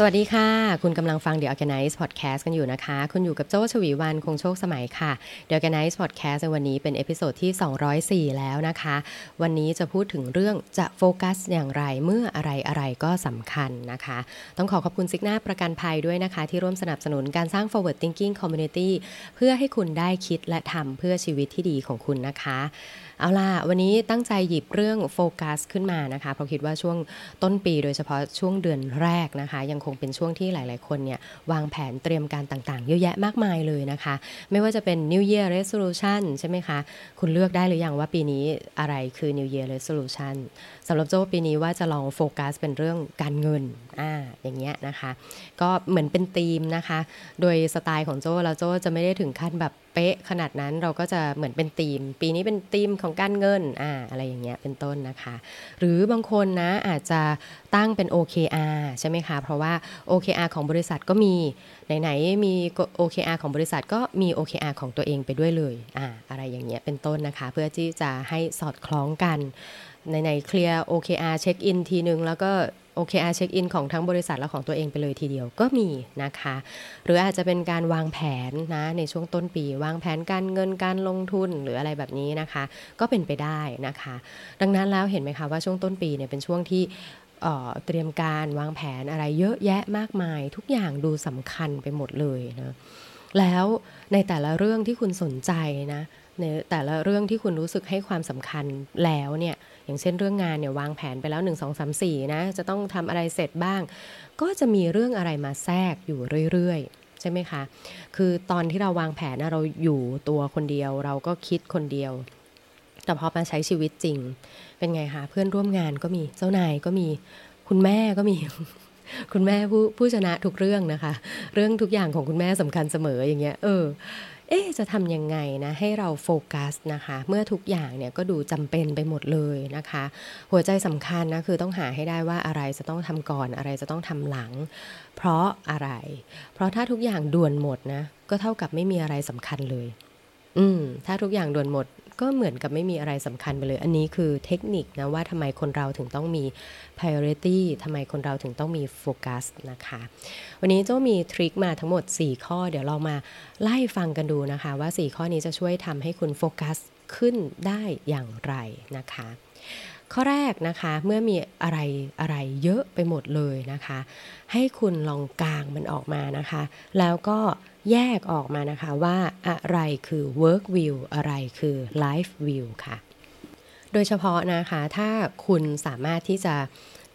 สวัสดีค่ะ คุณกำลังฟัง The Organize Podcast กันอยู่นะคะ คุณอยู่กับโจชวีวันคงโชคสมัยค่ะ The Organize Podcast ในวันนี้เป็น episode ที่ 204 แล้วนะคะ วันนี้จะพูดถึงเรื่องจะโฟกัสอย่างไรเมื่ออะไรอะไรก็สำคัญนะคะ ต้องขอขอบคุณซิกนาประกันภัยด้วยนะคะ ที่ร่วมสนับสนุนการสร้าง forward thinking community เพื่อให้คุณได้คิดและทำเพื่อชีวิตที่ดีของคุณนะคะ เอาล่ะ วันนี้ตั้งใจหยิบเรื่องโฟกัสขึ้นมานะคะ เพราะคิดว่าช่วงต้นปีโดยเฉพาะช่วงเดือนแรกนะคะ ยังคงเป็นช่วงที่หลาย ๆ คนเนี่ยวางแผนเตรียมการต่าง ๆ เยอะแยะมากมายเลยนะคะ ไม่ว่าจะเป็น New Year Resolution ใช่ไหมคะ คุณเลือกได้หรือยังว่าปีนี้อะไรคือ New Year Resolution สำหรับโจ้ปีนี้ว่าจะลองโฟกัสเป็นเรื่องการเงินอ่าอย่างเงี้ยนะคะ ก็เหมือนเป็นธีมนะคะ โดยสไตล์ของโจ้แล้วโจ้จะไม่ได้ถึงขั้นแบบ ป๊ะขนาดนั้นเราก็จะเหมือนเป็นธีม ปีนี้เป็นธีมของการเงินอ่าอะไรอย่างเงี้ยเป็นต้นนะคะ หรือบางคนนะอาจจะตั้งเป็น OKR ใช่ไหมคะ เพราะว่า OKR ของบริษัทก็มีไหนๆมี OKR ของบริษัทก็มี OKR ของตัวเองไปด้วยเลยอ่าอะไรอย่างเงี้ยเป็นต้นนะคะ เพื่อที่จะให้สอดคล้องกันไหนๆเคลียร์ OKR เช็คอินทีนึงแล้วก็ OKR เช็คอินของทั้งบริษัทและของตัวเองไปเลยทีเดียวก็มีนะคะ หรืออาจจะเป็นการวางแผนนะในช่วงต้นปี วางแผนการเงินการลงทุนหรืออะไรแบบนี้นะคะ ก็เป็นไปได้นะคะ ดังนั้นแล้วเห็นไหมคะว่าช่วงต้นปีเนี่ยเป็นช่วงที่เตรียมการวางแผนอะไรเยอะแยะมากมาย ทุกอย่างดูสำคัญไปหมดเลยนะแล้วในแต่ละเรื่องที่คุณสนใจนะในแต่ละเรื่องที่คุณรู้สึกให้ความสำคัญแล้วเนี่ย อย่างเช่นเรื่องงานเนี่ยวางแผนไปแล้ว 1 2 3 4นะจะต้องทำอะไรเสร็จบ้าง ก็จะมีเรื่องอะไรมาแทรกอยู่เรื่อยๆ ใช่ไหมคะ คือตอนที่เราวางแผนนะเราอยู่ตัวคนเดียว เราก็คิดคนเดียว แต่พอมาใช้ชีวิตจริง เป็นไงคะเพื่อนร่วมงานก็มีเจ้านายก็มีคุณแม่ก็มี คุณแม่ผู้ผู้ชนะทุกเรื่องนะคะ เรื่องทุกอย่างของคุณแม่สำคัญเสมออย่างเงี้ยเออเอ๊จะทำยังไงนะให้เราโฟกัสนะคะ เมื่อทุกอย่างเนี่ยก็ดูจำเป็นไปหมดเลยนะคะ หัวใจสำคัญนะคือต้องหาให้ได้ว่าอะไรจะต้องทำก่อนอะไรจะต้องทำหลัง เพราะอะไร เพราะถ้าทุกอย่างด่วนหมดนะก็เท่ากับไม่มีอะไรสำคัญเลย อืมถ้าทุกอย่างด่วนหมด ก็เหมือนกับไม่มีอะไรสำคัญไปเลย อันนี้คือเทคนิคนะว่าทำไมคนเราถึงต้องมี priority ทำไมคนเราถึงต้องมีโฟกัสนะคะ วันนี้เจ้ามีทริคมาทั้งหมด 4 ข้อ เดี๋ยวเรามาไล่ฟังกันดูนะคะ ว่า 4 ข้อนี้จะช่วยทำให้คุณโฟกัสขึ้นได้อย่างไรนะคะ ข้อแรกนะคะเมื่อมีอะไรอะไรเยอะไปหมดเลยนะคะ ให้คุณลองกางมันออกมานะคะ แล้วก็แยกออกมานะคะว่าอะไรคือ work view อะไรคือ life view ค่ะ โดยเฉพาะนะคะถ้าคุณสามารถที่จะ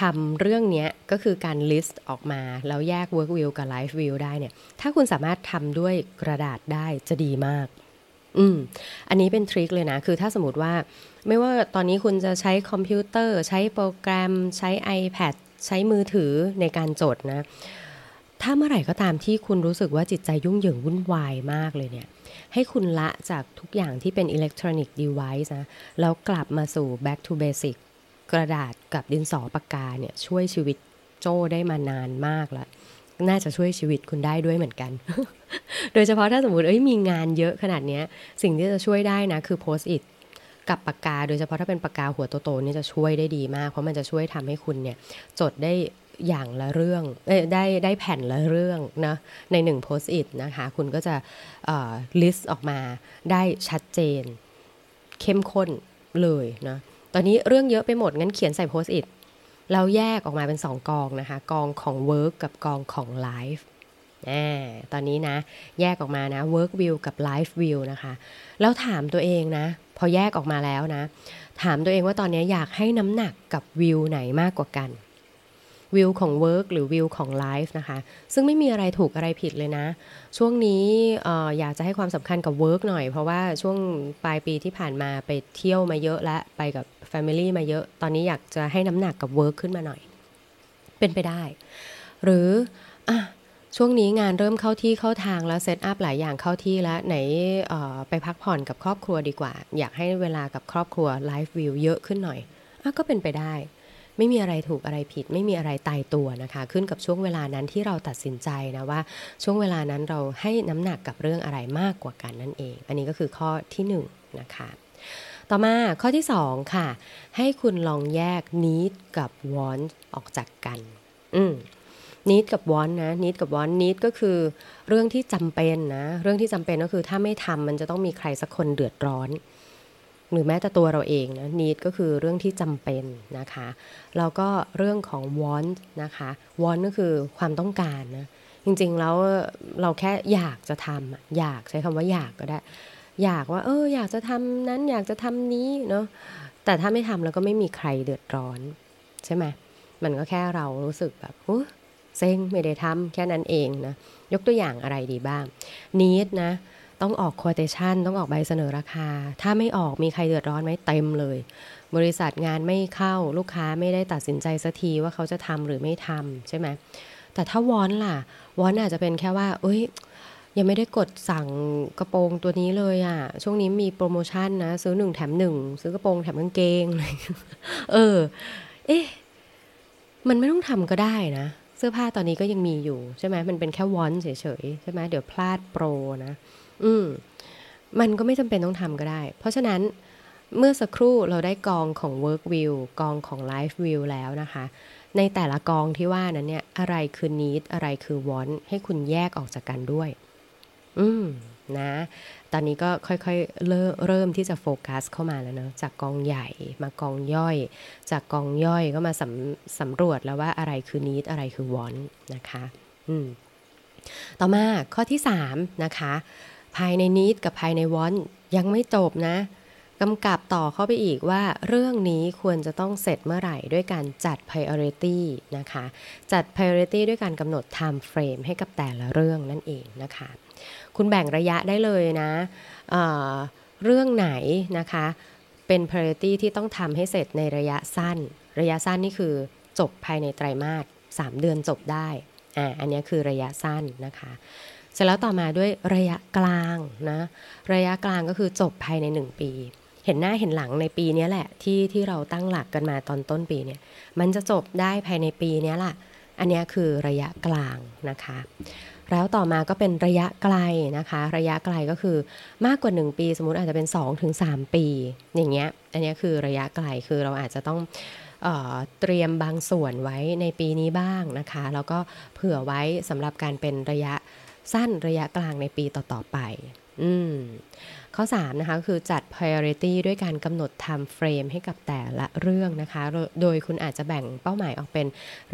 ทำเรื่องนี้ก็คือการ list ออกมา แล้วแยก work view กับ life view ได้เนี่ย ถ้าคุณสามารถทำด้วยกระดาษได้จะดีมาก อืม อันนี้เป็นทริคเลยนะ คือถ้าสมมติว่า ไม่ว่าตอนนี้คุณจะใช้คอมพิวเตอร์ ใช้โปรแกรม ใช้ iPad ใช้มือถือในการจดนะ ถ้าเมื่อไหร่ก็ตามที่คุณรู้สึกว่าจิตใจยุ่งเหยิงวุ่นวายมากเลยเนี่ย ให้คุณละจากทุกอย่างที่เป็นอิเล็กทรอนิกส์เดเวิ์นะ แล้วกลับมาสู่ back to basic กระดาษกับดินสอปากกาเนี่ยช่วยชีวิตโจ้ได้มานานมากแล้วน่าจะช่วยชีวิตคุณได้ด้วยเหมือนกัน โดยเฉพาะถ้าสมมติเอ้ยมีงานเยอะขนาดนี้สิ่งที่จะช่วยได้นะคือโพสต์อิท กับปากกาโดยเฉพาะถ้าเป็นปากกาหัวโตๆนี่จะช่วยได้ดีมาก เพราะมันจะช่วยทำให้คุณเนี่ยจดได้อย่างละเรื่องได้ได้แผ่นละเรื่องนะในหนึ่ง Post-it นะคะ คุณก็จะ list ออกมาได้ชัดเจน เข้มข้นเลยนะตอนนี้เรื่องเยอะไปหมด งั้นเขียนใส่ Post-it เราแยกออกมาเป็นสองกองนะคะ กองของ Work กับกองของ Life ตอนนี้นะ แยกออกมานะ Work View กับ Life View นะคะ แล้วถามตัวเองนะ พอแยกออกมาแล้วนะ ถามตัวเองว่าตอนนี้อยากให้น้ำหนักกับวิวไหนมากกว่ากันวิวของ Work หรือวิวของ Life นะคะ ซึ่งไม่มีอะไรถูกอะไรผิดเลยนะ ช่วงนี้ออยากจะให้ความสำคัญกับ Work หน่อย เพราะว่าช่วงปลายปีที่ผ่านมาไปเที่ยวมาเยอะและไปกับ Family มาเยอะ ตอนนี้อยากจะให้น้ำหนักกับ Work ขึ้นมาหน่อย เป็นไปได้ หรือ ช่วงนี้งานเริ่มเข้าที่เข้าทางแล้วเซตอัพหลายอย่างเข้าที่แล้วไหนไปพักผ่อนกับครอบครัวดีกว่า อยากให้เวลากับครอบครัวไลฟ์วิวเยอะขึ้นหน่อยอก็เป็นไปได้ ไม่มีอะไรถูกอะไรผิด ไม่มีอะไรตายตัวนะคะ ขึ้นกับช่วงเวลานั้นที่เราตัดสินใจนะว่า ช่วงเวลานั้นเราให้น้ำหนักกับเรื่องอะไรมากกว่ากันนั่นเอง อันนี้ก็คือข้อที่1นนะคะต่อมาข้อที่ 2 ค่ะ ให้คุณลองแยก need กับ want ออกจากกัน อืม need กับ want นะ need กับ want need ก็คือเรื่องที่จำเป็นนะเรื่องที่จำเป็นก็คือถ้าไม่ทำมันจะต้องมีใครสักคนเดือดร้อน หรือแม้แต่ตัวเราเองนะ need ก็คือเรื่องที่จำเป็นนะคะแล้วก็เรื่องของ want นะคะ want ก็คือความต้องการนะจริงๆแล้วเราแค่อยากจะทำอยากใช้คำว่าอยากก็ได้ อยากว่า เออ อยากจะทำนั้นอยากจะทำนี้เนาะแต่ถ้าไม่ทำแล้วก็ไม่มีใครเดือดร้อน ใช่ไหมมันก็แค่เรารู้สึกแบบ เซ็งไม่ได้ทำแค่นั้นเองนะยกตัวอย่างอะไรดีบ้าง need นะ ต้องออก quotation ต้องออกใบเสนอราคา ถ้าไม่ออกมีใครเดือดร้อนไหมเต็มเลย บริษัทงานไม่เข้าลูกค้าไม่ได้ตัดสินใจสักทีว่าเขาจะทำหรือไม่ทำใช่ไหมแต่ถ้าวอนล่ะวอนอาจจะเป็นแค่ว่า เอ้ยยังไม่ได้กดสั่งกระโปรงตัวนี้เลยอะ่ะ ช่วงนี้มีโปรโมชั่นนะ ซื้อหนึ่งแถมหนึ่งซื้อกระโปรงแถมกางเกง เออ เอ๊ะ มันไม่ต้องทำก็ได้นะ เสื้อผ้าตอนนี้ก็ยังมีอยู่ใช่ไหมมันเป็นแค่วอนเฉยๆใช่ไหมเดี๋ยวพลาดโปรนะ อืมมันก็ไม่จำเป็นต้องทำก็ได้ เพราะฉะนั้นเมื่อสักครู่เราได้กองของ work view กองของ life view แล้วนะคะ ในแต่ละกองที่ว่านั้นเนี่ยอะไรคือ need อะไรคือ want ให้คุณแยกออกจากกันด้วย อืมนะตอนนี้ก็ค่อยๆเริ่มเริ่มที่จะโฟกัสเข้ามาแล้วเนาะจากกองใหญ่มากองย่อย จากกองย่อยก็มาสำสำรวจแล้วว่าอะไรคือ need อะไรคือ want นะคะอืมต่อมาข้อที่3นะคะ ภายในนิดกับภายในวอนยังไม่จบนะกำกับต่อเข้าไปอีกว่าเรื่องนี้ควรจะต้องเสร็จเมื่อไหร่ด้วยการจัด priority นะคะ จัด priority ด้วยการกำหนด time frame ให้กับแต่ละเรื่องนั่นเองนะคะ คุณแบ่งระยะได้เลยนะเเรื่องไหนนะคะเป็น priority ที่ต้องทำให้เสร็จในระยะสั้น ระยะสั้นนี่คือจบภายในไตรมาส3เดือนจบได้อ่าอันนี้คือระยะสั้นนะคะเสร็จแล้วต่อมาด้วยระยะกลางนะระยะกลางก็คือจบภายใน 1 ปี เห็นหน้าเห็นหลังในปีนี้แหละที่ที่เราตั้งหลักกันมาตอนต้นปีเนี่ยมันจะจบได้ภายในปีนี้แหละอันนี้คือระยะกลางนะคะ แล้วต่อมาก็เป็นระยะไกลนะคะ ระยะไกลก็คือมากกว่า 1 ปี สมมติอาจจะเป็น2-3ปี อย่างเงี้ยอันนี้คือระยะไกลคือเราอาจจะต้องเตรียมบางส่วนไว้ในปีนี้บ้างนะคะ แล้วก็เผื่อไว้สำหรับการเป็นระยะสั้นระยะกลางในปีต่อ ๆ ไป อืมข้อ 3 นะคะคือจัด priority ด้วยการกำหนด time frame ให้กับแต่ละเรื่องนะคะ โดยคุณอาจจะแบ่งเป้าหมายออกเป็น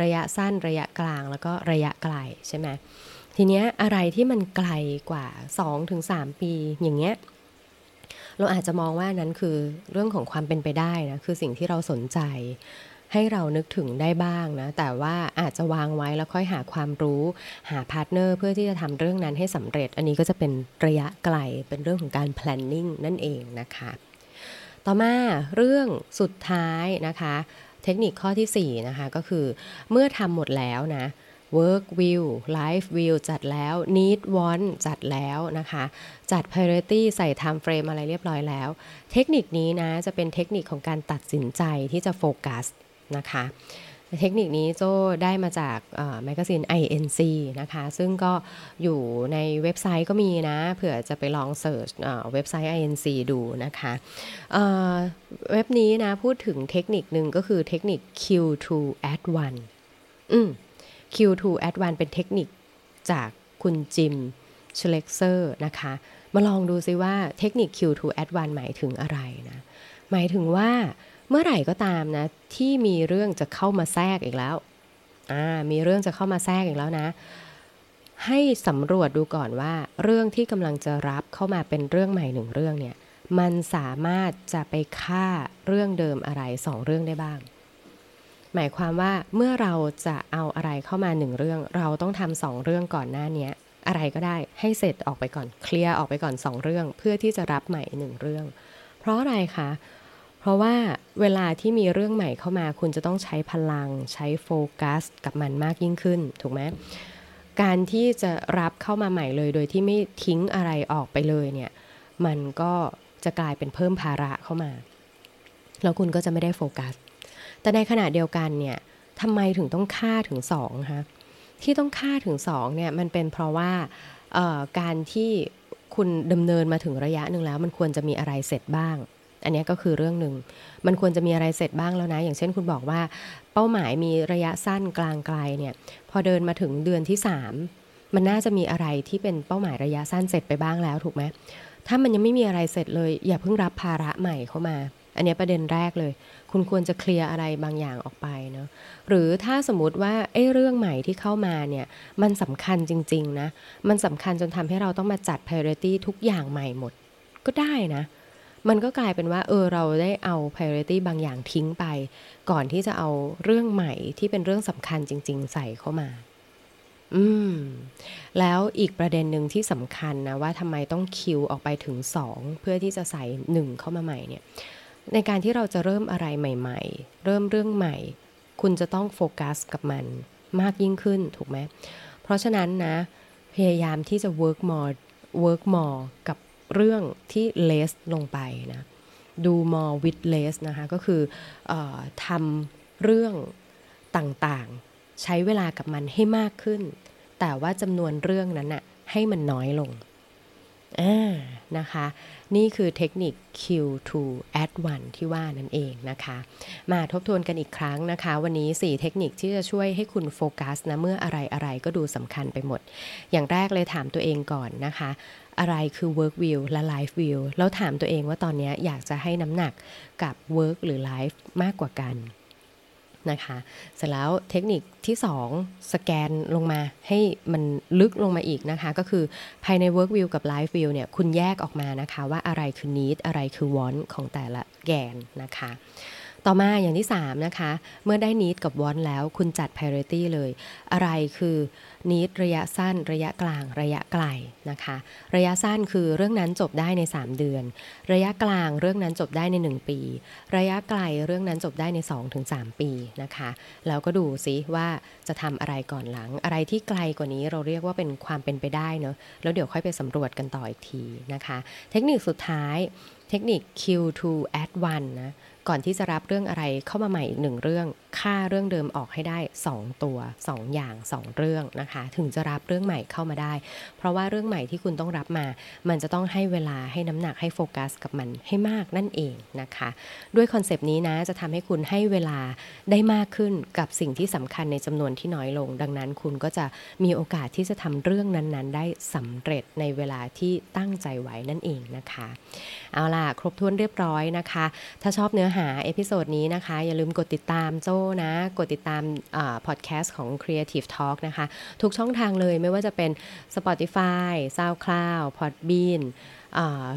ระยะสั้นระยะกลางแล้วก็ระยะไกลใช่ไหม ทีเนี้ยอะไรที่มันไกลกว่า 2-3 ปีอย่างเงี้ยเราอาจจะมองว่านั้นคือเรื่องของความเป็นไปได้นะคือสิ่งที่เราสนใจ ให้เรานึกถึงได้บ้างนะ แต่ว่าอาจจะวางไว้แล้วค่อยหาความรู้ หา partner เพื่อที่จะทำเรื่องนั้นให้สำเร็จ อันนี้ก็จะเป็นระยะไกลเป็นเรื่องของการ planning นั่นเองนะคะ ต่อมาเรื่องสุดท้ายนะคะ เทคนิคข้อที่4นะคะก็คือเมื่อทำหมดแล้วนะ work view life view จัดแล้ว need want จัดแล้วนะคะ จัด priority ใส่ time frame อะไรเรียบร้อยแล้ว เทคนิคนี้นะ จะเป็นเทคนิคของการตัดสินใจที่จะโฟกัสนะคะเทคนิคนี้โจ้ได้มาจากแมกกาซีน INC นะคะ ซึ่งก็อยู่ในเว็บไซต์ก็มีนะ เผื่อจะไปลอง searchเว็บไซต์ INC ดูนะคะเเว็บนี้นะ พูดถึงเทคนิคหนึ่งก็คือเทคนิค Q2 add 1อืม Q2 advance เป็นเทคนิคจากคุณจิมเชเล็กเซอร์นะคะ มาลองดูซิว่าเทคนิค Q2 advance หมายถึงอะไรนะ หมายถึงว่าเมื่อไหร่ก็ตามนะ ที่มีเรื่องจะเข้ามาแทรกอีกแล้ว อ่า มีเรื่องจะเข้ามาแทรกอีกแล้วนะ ให้สำรวจดูก่อนว่า เรื่องที่กำลังจะรับเข้ามาเป็นเรื่องใหม่หนึ่งเรื่องเนี่ย มันสามารถจะไปฆ่าเรื่องเดิมอะไรสองเรื่องได้บ้าง หมายความว่าเมื่อเราจะเอาอะไรเข้ามาหนึ่งเรื่อง เราต้องทำสองเรื่องก่อนหน้านี้อะไรก็ได้ให้เสร็จออกไปก่อนเคลียร์ออกไปก่อนสองเรื่อง เพื่อที่จะรับใหม่หนึ่งเรื่อง เพราะอะไรคะ เพราะว่าเวลาที่มีเรื่องใหม่เข้ามา คุณจะต้องใช้พลังใช้โฟกัสกับมันมากยิ่งขึ้น ถูกไหมการที่จะรับเข้ามาใหม่เลย โดยที่ไม่ทิ้งอะไรออกไปเลยเนี่ยมันก็จะกลายเป็นเพิ่มภาระเข้ามา แล้วคุณก็จะไม่ได้โฟกัส แต่ในขณะเดียวกันเนี่ยทำไมถึงต้องฆ่าถึงสองคะที่ต้องฆ่าถึงสองเนี่ยมันเป็นเพราะว่าการที่คุณดำเนินมาถึงระยะหนึ่งแล้ว มันควรจะมีอะไรเสร็จบ้าง อันนี้ก็คือเรื่องหนึ่งมันควรจะมีอะไรเสร็จบ้างแล้วนะ อย่างเช่นคุณบอกว่า เป้าหมายมีระยะสั้นกลางไกลเนี่ยพอเดินมาถึงเดือนที่ 3 มันน่าจะมีอะไรที่เป็นเป้าหมายระยะสั้นเสร็จไปบ้างแล้วถูกไหมถ้ามันยังไม่มีอะไรเสร็จเลย อย่าเพิ่งรับภาระใหม่เข้ามา อันนี้ประเด็นแรกเลย คุณควรจะเคลียร์อะไรบางอย่างออกไปเนาะหรือถ้าสมมติว่าไอ้เรื่องใหม่ที่เข้ามาเนี่ยมันสำคัญจริงๆนะมันสำคัญจนทำให้เราต้องมาจัด priority ทุกอย่างใหม่หมด ก็ได้นะมันก็กลายเป็นว่าเออเราได้เอา priority บางอย่างทิ้งไป ก่อนที่จะเอาเรื่องใหม่ที่เป็นเรื่องสำคัญจริง ๆ ใส่เข้ามา อืม แล้วอีกประเด็นหนึ่งที่สำคัญนะว่าทำไมต้องคิวออกไปถึงสองเพื่อที่จะใส่หนึ่งเข้ามาใหม่เนี่ย ในการที่เราจะเริ่มอะไรใหม่ ๆ เริ่มเรื่องใหม่ คุณจะต้องโฟกัสกับมันมากยิ่งขึ้นถูกไหม เพราะฉะนั้นนะ พยายามที่จะ work more work more กับเรื่องที่ less ลงไปนะดู more with less นะคะ ก็คืออทำเรื่องต่างๆ ใช้เวลากับมันให้มากขึ้น แต่ว่าจำนวนเรื่องนั้นน่ะให้มันน้อยลง อ่านะคะ นี่คือเทคนิค Q2 add 1ที่ว่านั่นเองนะคะ มาทบทวนกันอีกครั้งนะคะ วันนี้ 4 เทคนิคที่จะช่วยให้คุณโฟกัสนะ เมื่ออะไรอะไรก็ดูสำคัญไปหมด อย่างแรกเลยถามตัวเองก่อนนะคะ อะไรคือ work view และ life view แล้วถามตัวเองว่าตอนนี้อยากจะให้น้ำหนักกับ work หรือ life มากกว่ากัน นะคะเสร็จแล้วเทคนิคที่ 2 สแกนลงมาให้มันลึกลงมาอีกนะคะ ก็คือภายใน Work View กับ Live View เนี่ยคุณแยกออกมานะคะ ว่าอะไรคือ Need อะไรคือ Want ของแต่ละแกนนะคะ ต่อมาอย่างที่ 3 นะคะ เมื่อได้นิดกับวอนแล้วคุณจัด priority เลย อะไรคือนิดระยะสั้นระยะกลางระยะไกลนะคะ ระยะสั้นคือเรื่องนั้นจบได้ใน 3 เดือน ระยะกลางเรื่องนั้นจบได้ใน 1 ปี ระยะไกลเรื่องนั้นจบได้ใน 2-3 ปีนะคะแล้วก็ดูซิว่าจะทำอะไรก่อนหลัง อะไรที่ไกลกว่านี้เราเรียกว่าเป็นความเป็นไปได้เนาะแล้วเดี๋ยวค่อยไปสำรวจกันต่ออีกทีนะคะ เทคนิคสุดท้ายเทคนิค Q2 add 1นะ ก่อนที่จะรับเรื่องอะไรเข้ามาใหม่อีกหนึ่งเรื่องค่าเรื่องเดิมออกให้ได้ 2 ตัว 2 อย่าง 2 เรื่องนะคะ ถึงจะรับเรื่องใหม่เข้ามาได้ เพราะว่าเรื่องใหม่ที่คุณต้องรับมา มันจะต้องให้เวลาให้น้ำหนักให้โฟกัสกับมันให้มากนั่นเองนะคะ ด้วยคอนเซปต์นี้นะจะทำให้คุณให้เวลาได้มากขึ้นกับสิ่งที่สำคัญในจำนวนที่น้อยลง ดังนั้นคุณก็จะมีโอกาสที่จะทำเรื่องนั้นๆ ได้สำเร็จในเวลาที่ตั้งใจไว้นั่นเองนะคะ เอาล่ะครบถ้วนเรียบร้อยนะคะ ถ้าชอบเนื้อหา episode นี้นะคะ อย่าลืมกดติดตามโจ้นะ กดติดตามพอดแคสต์ของ Creative Talk นะคะ ทุกช่องทางเลยไม่ว่าจะเป็น Spotify SoundCloud Podbean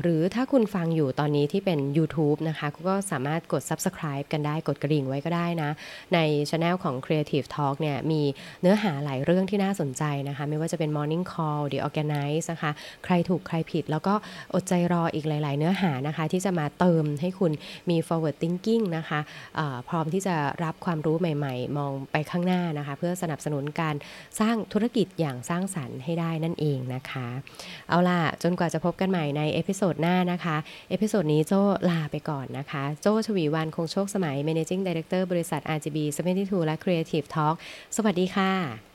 หรือถ้าคุณฟังอยู่ตอนนี้ที่เป็น YouTube นะคะก็สามารถกด Subscribe กันได้กดกระดิ่งไว้ก็ได้นะ ใน channel ของ Creative Talk เนี่ยมีเนื้อหาหลายเรื่องที่น่าสนใจนะคะ ไม่ว่าจะเป็น Morning Call The Organize นะคะ ใครถูกใครผิด แล้วก็อดใจรออีกหลาย ๆ เนื้อหานะคะ ที่จะมาเติมให้คุณมี forward thinking นะคะพร้อมที่จะรับความรู้ใหม่ ๆ มองไปข้างหน้านะคะ เพื่อสนับสนุนการสร้างธุรกิจอย่างสร้างสรรค์ให้ได้นั่นเองนะคะ เอาล่ะจนกว่าจะพบกันใหม่ใน episode หน้านะคะ episode นี้โจ้ลาไปก่อนนะคะ โจ้ ฉวีวรรณ คงโชคสมัย Managing Director บริษัท RGB 72และ Creative Talk สวัสดีค่ะ